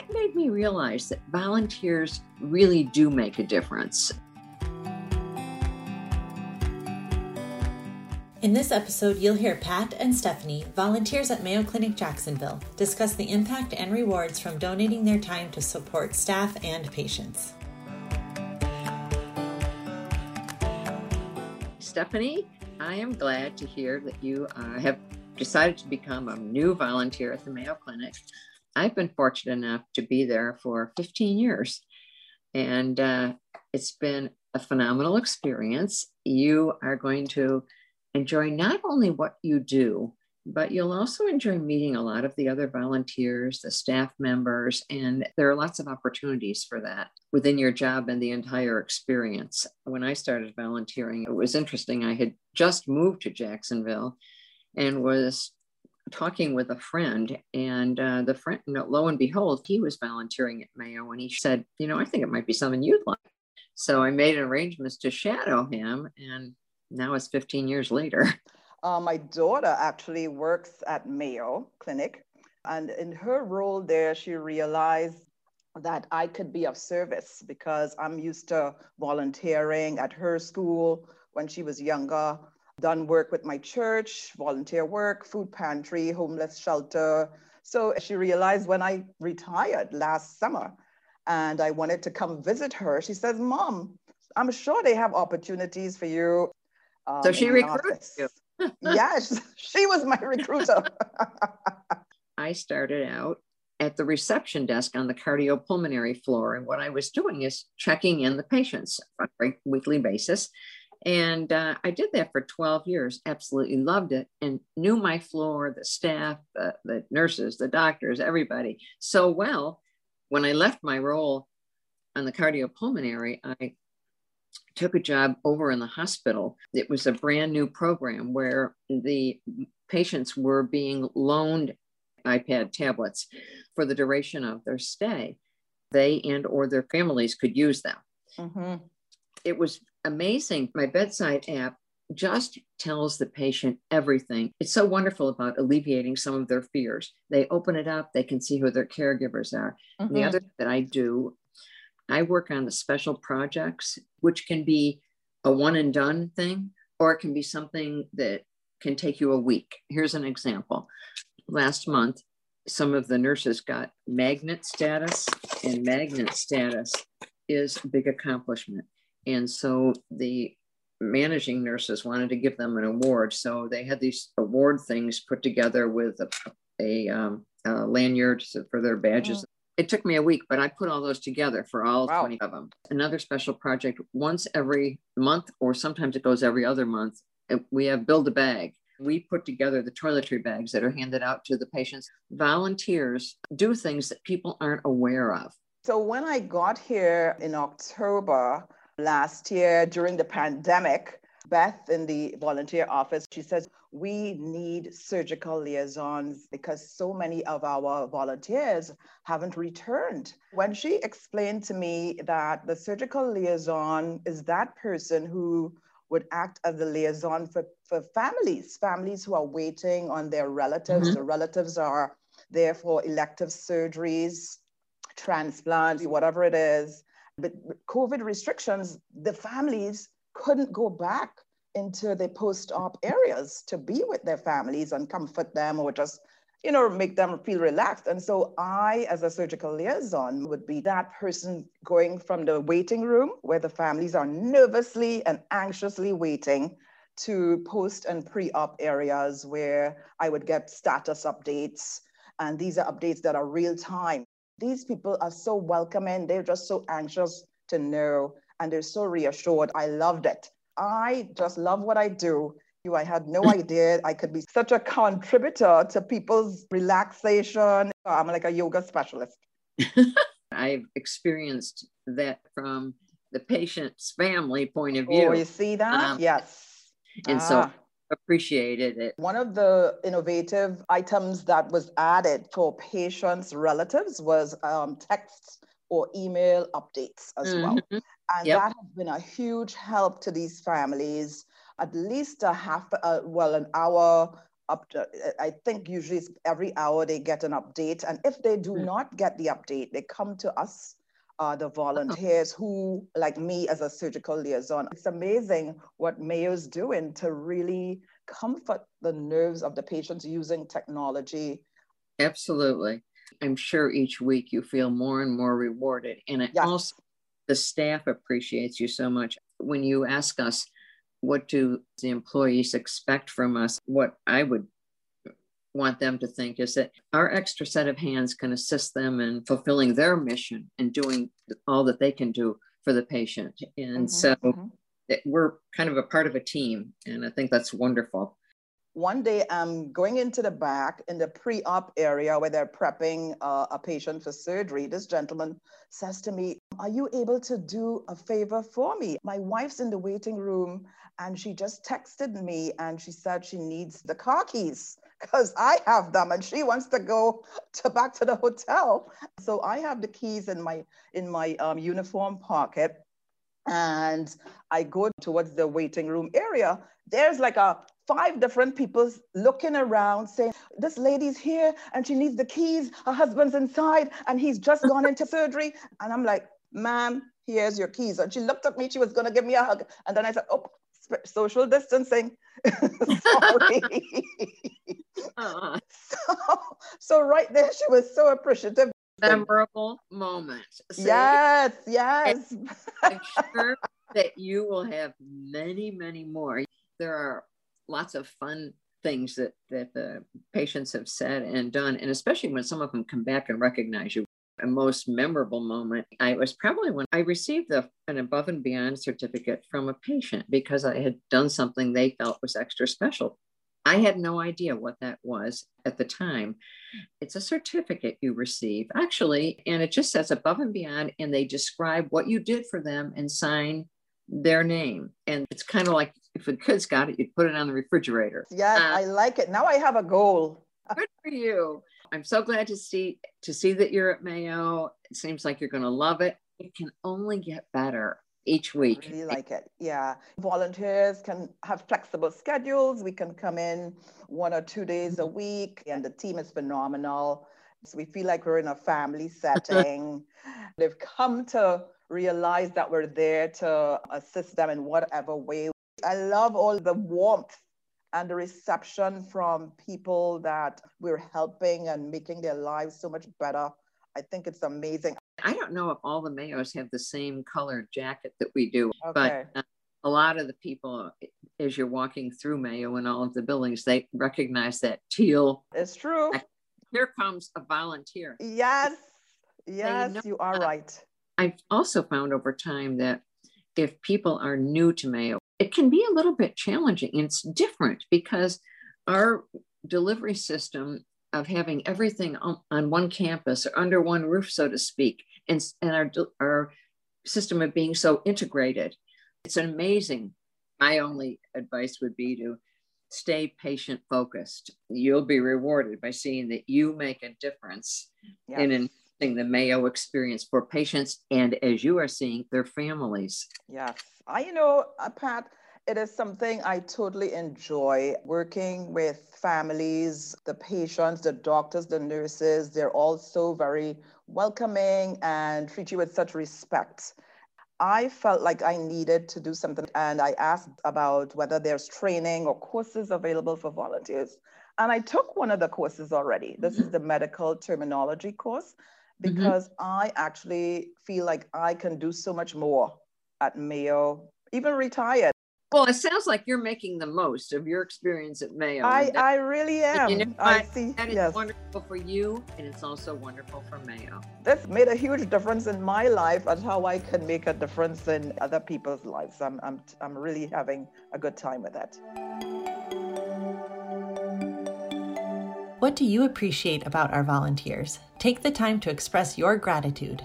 that made me realize that volunteers really do make a difference. In this episode, you'll hear Pat and Stephanie, volunteers at Mayo Clinic Jacksonville, discuss the impact and rewards from donating their time to support staff and patients. Stephanie, I am glad to hear that you uh, have decided to become a new volunteer at the Mayo Clinic. I've been fortunate enough to be there for 15 years, and uh, it's been a phenomenal experience. You are going to enjoy not only what you do, but you'll also enjoy meeting a lot of the other volunteers, the staff members, and there are lots of opportunities for that within your job and the entire experience. When I started volunteering, it was interesting. I had just moved to Jacksonville and was talking with a friend, and uh, the friend, lo and behold, he was volunteering at Mayo, and he said, "You know, I think it might be something you'd like." So I made arrangements to shadow him, and now it's 15 years later. Uh, my daughter actually works at Mayo Clinic, and in her role there, she realized that I could be of service because I'm used to volunteering at her school when she was younger, done work with my church, volunteer work, food pantry, homeless shelter. So she realized when I retired last summer and I wanted to come visit her, she says, Mom, I'm sure they have opportunities for you. Um, so she recruited you. yes, she was my recruiter. I started out at the reception desk on the cardiopulmonary floor. And what I was doing is checking in the patients on a weekly basis. And uh, I did that for 12 years, absolutely loved it, and knew my floor, the staff, the, the nurses, the doctors, everybody so well. When I left my role on the cardiopulmonary, I took a job over in the hospital. It was a brand new program where the patients were being loaned iPad tablets for the duration of their stay. They and or their families could use them. Mm-hmm. It was amazing. My bedside app just tells the patient everything. It's so wonderful about alleviating some of their fears. They open it up, they can see who their caregivers are. Mm-hmm. the other that I do I work on the special projects, which can be a one and done thing, or it can be something that can take you a week. Here's an example. Last month, some of the nurses got magnet status, and magnet status is a big accomplishment. And so the managing nurses wanted to give them an award. So they had these award things put together with a, a, um, a lanyard for their badges. Oh. It took me a week, but I put all those together for all wow. 20 of them. Another special project once every month, or sometimes it goes every other month. We have Build a Bag. We put together the toiletry bags that are handed out to the patients. Volunteers do things that people aren't aware of. So when I got here in October last year during the pandemic, Beth in the volunteer office, she says, we need surgical liaisons because so many of our volunteers haven't returned. When she explained to me that the surgical liaison is that person who would act as the liaison for, for families, families who are waiting on their relatives. Mm-hmm. The relatives are there for elective surgeries, transplants, whatever it is. But COVID restrictions, the families couldn't go back into the post-op areas to be with their families and comfort them or just you know make them feel relaxed. And so i as a surgical liaison would be that person going from the waiting room where the families are nervously and anxiously waiting to post and pre-op areas where i would get status updates. And these are updates that are real time these people are so welcoming they're just so anxious to know and they're so reassured i loved it I just love what I do. You, I had no idea I could be such a contributor to people's relaxation. I'm like a yoga specialist. I've experienced that from the patient's family point of view. Oh, you see that? Um, yes. And ah. so appreciated it. One of the innovative items that was added for patients' relatives was um, text or email updates as mm-hmm. well. And yep. that has been a huge help to these families. At least a half, uh, well, an hour up to, I think usually every hour they get an update. And if they do mm. not get the update, they come to us, uh, the volunteers who, like me as a surgical liaison, it's amazing what Mayo's doing to really comfort the nerves of the patients using technology. Absolutely. I'm sure each week you feel more and more rewarded. And it yes. also, the staff appreciates you so much. When you ask us, what do the employees expect from us? What I would want them to think is that our extra set of hands can assist them in fulfilling their mission and doing all that they can do for the patient. And mm-hmm, so mm-hmm. It, we're kind of a part of a team. And I think that's wonderful. One day I'm going into the back in the pre op area where they're prepping uh, a patient for surgery. This gentleman says to me, Are you able to do a favor for me? My wife's in the waiting room and she just texted me and she said she needs the car keys because I have them and she wants to go to back to the hotel. So I have the keys in my in my um, uniform pocket and I go towards the waiting room area. There's like a five different people looking around saying, This lady's here and she needs the keys. Her husband's inside and he's just gone into surgery. And I'm like, Ma'am, here's your keys. And she looked at me, she was going to give me a hug. And then I said, Oh, social distancing. Sorry. Uh-huh. so, so right there, she was so appreciative. Memorable moment. See? Yes, yes. I'm sure that you will have many, many more. There are lots of fun things that that the patients have said and done. And especially when some of them come back and recognize you a most memorable moment. I was probably when i received an above and beyond certificate from a patient because i had done something they felt was extra special. I had no idea what that was at the time. It's a certificate you receive actually and it just says above and beyond and they describe what you did for them and sign their name. And it's kind of like if the kids got it, you'd put it on the refrigerator. Yeah, uh, I like it. Now I have a goal. good for you. I'm so glad to see to see that you're at Mayo. It seems like you're going to love it. It can only get better each week. I really like it. Yeah. Volunteers can have flexible schedules. We can come in one or two days a week, and the team is phenomenal. So we feel like we're in a family setting. They've come to realize that we're there to assist them in whatever way. I love all the warmth and the reception from people that we're helping and making their lives so much better. I think it's amazing. I don't know if all the Mayos have the same colored jacket that we do, okay. but uh, a lot of the people, as you're walking through Mayo and all of the buildings, they recognize that teal. It's true. Here comes a volunteer. Yes, yes, you are right. I've also found over time that if people are new to Mayo, it can be a little bit challenging. It's different because our delivery system of having everything on, on one campus or under one roof, so to speak, and, and our, our system of being so integrated, it's amazing. My only advice would be to stay patient focused. You'll be rewarded by seeing that you make a difference yes. in an the Mayo experience for patients and, as you are seeing, their families. Yes. I, you know, uh, Pat, it is something I totally enjoy working with families, the patients, the doctors, the nurses. They're all so very welcoming and treat you with such respect. I felt like I needed to do something and I asked about whether there's training or courses available for volunteers. And I took one of the courses already. This is the medical terminology course. Mm-hmm. because mm-hmm. I actually feel like I can do so much more at Mayo, even retired. Well, it sounds like you're making the most of your experience at Mayo. I, I really am. You know, I, see. That is yes. wonderful for you, and it's also wonderful for Mayo. That's made a huge difference in my life and how I can make a difference in other people's lives. I'm, I'm, I'm really having a good time with that. What do you appreciate about our volunteers? Take the time to express your gratitude.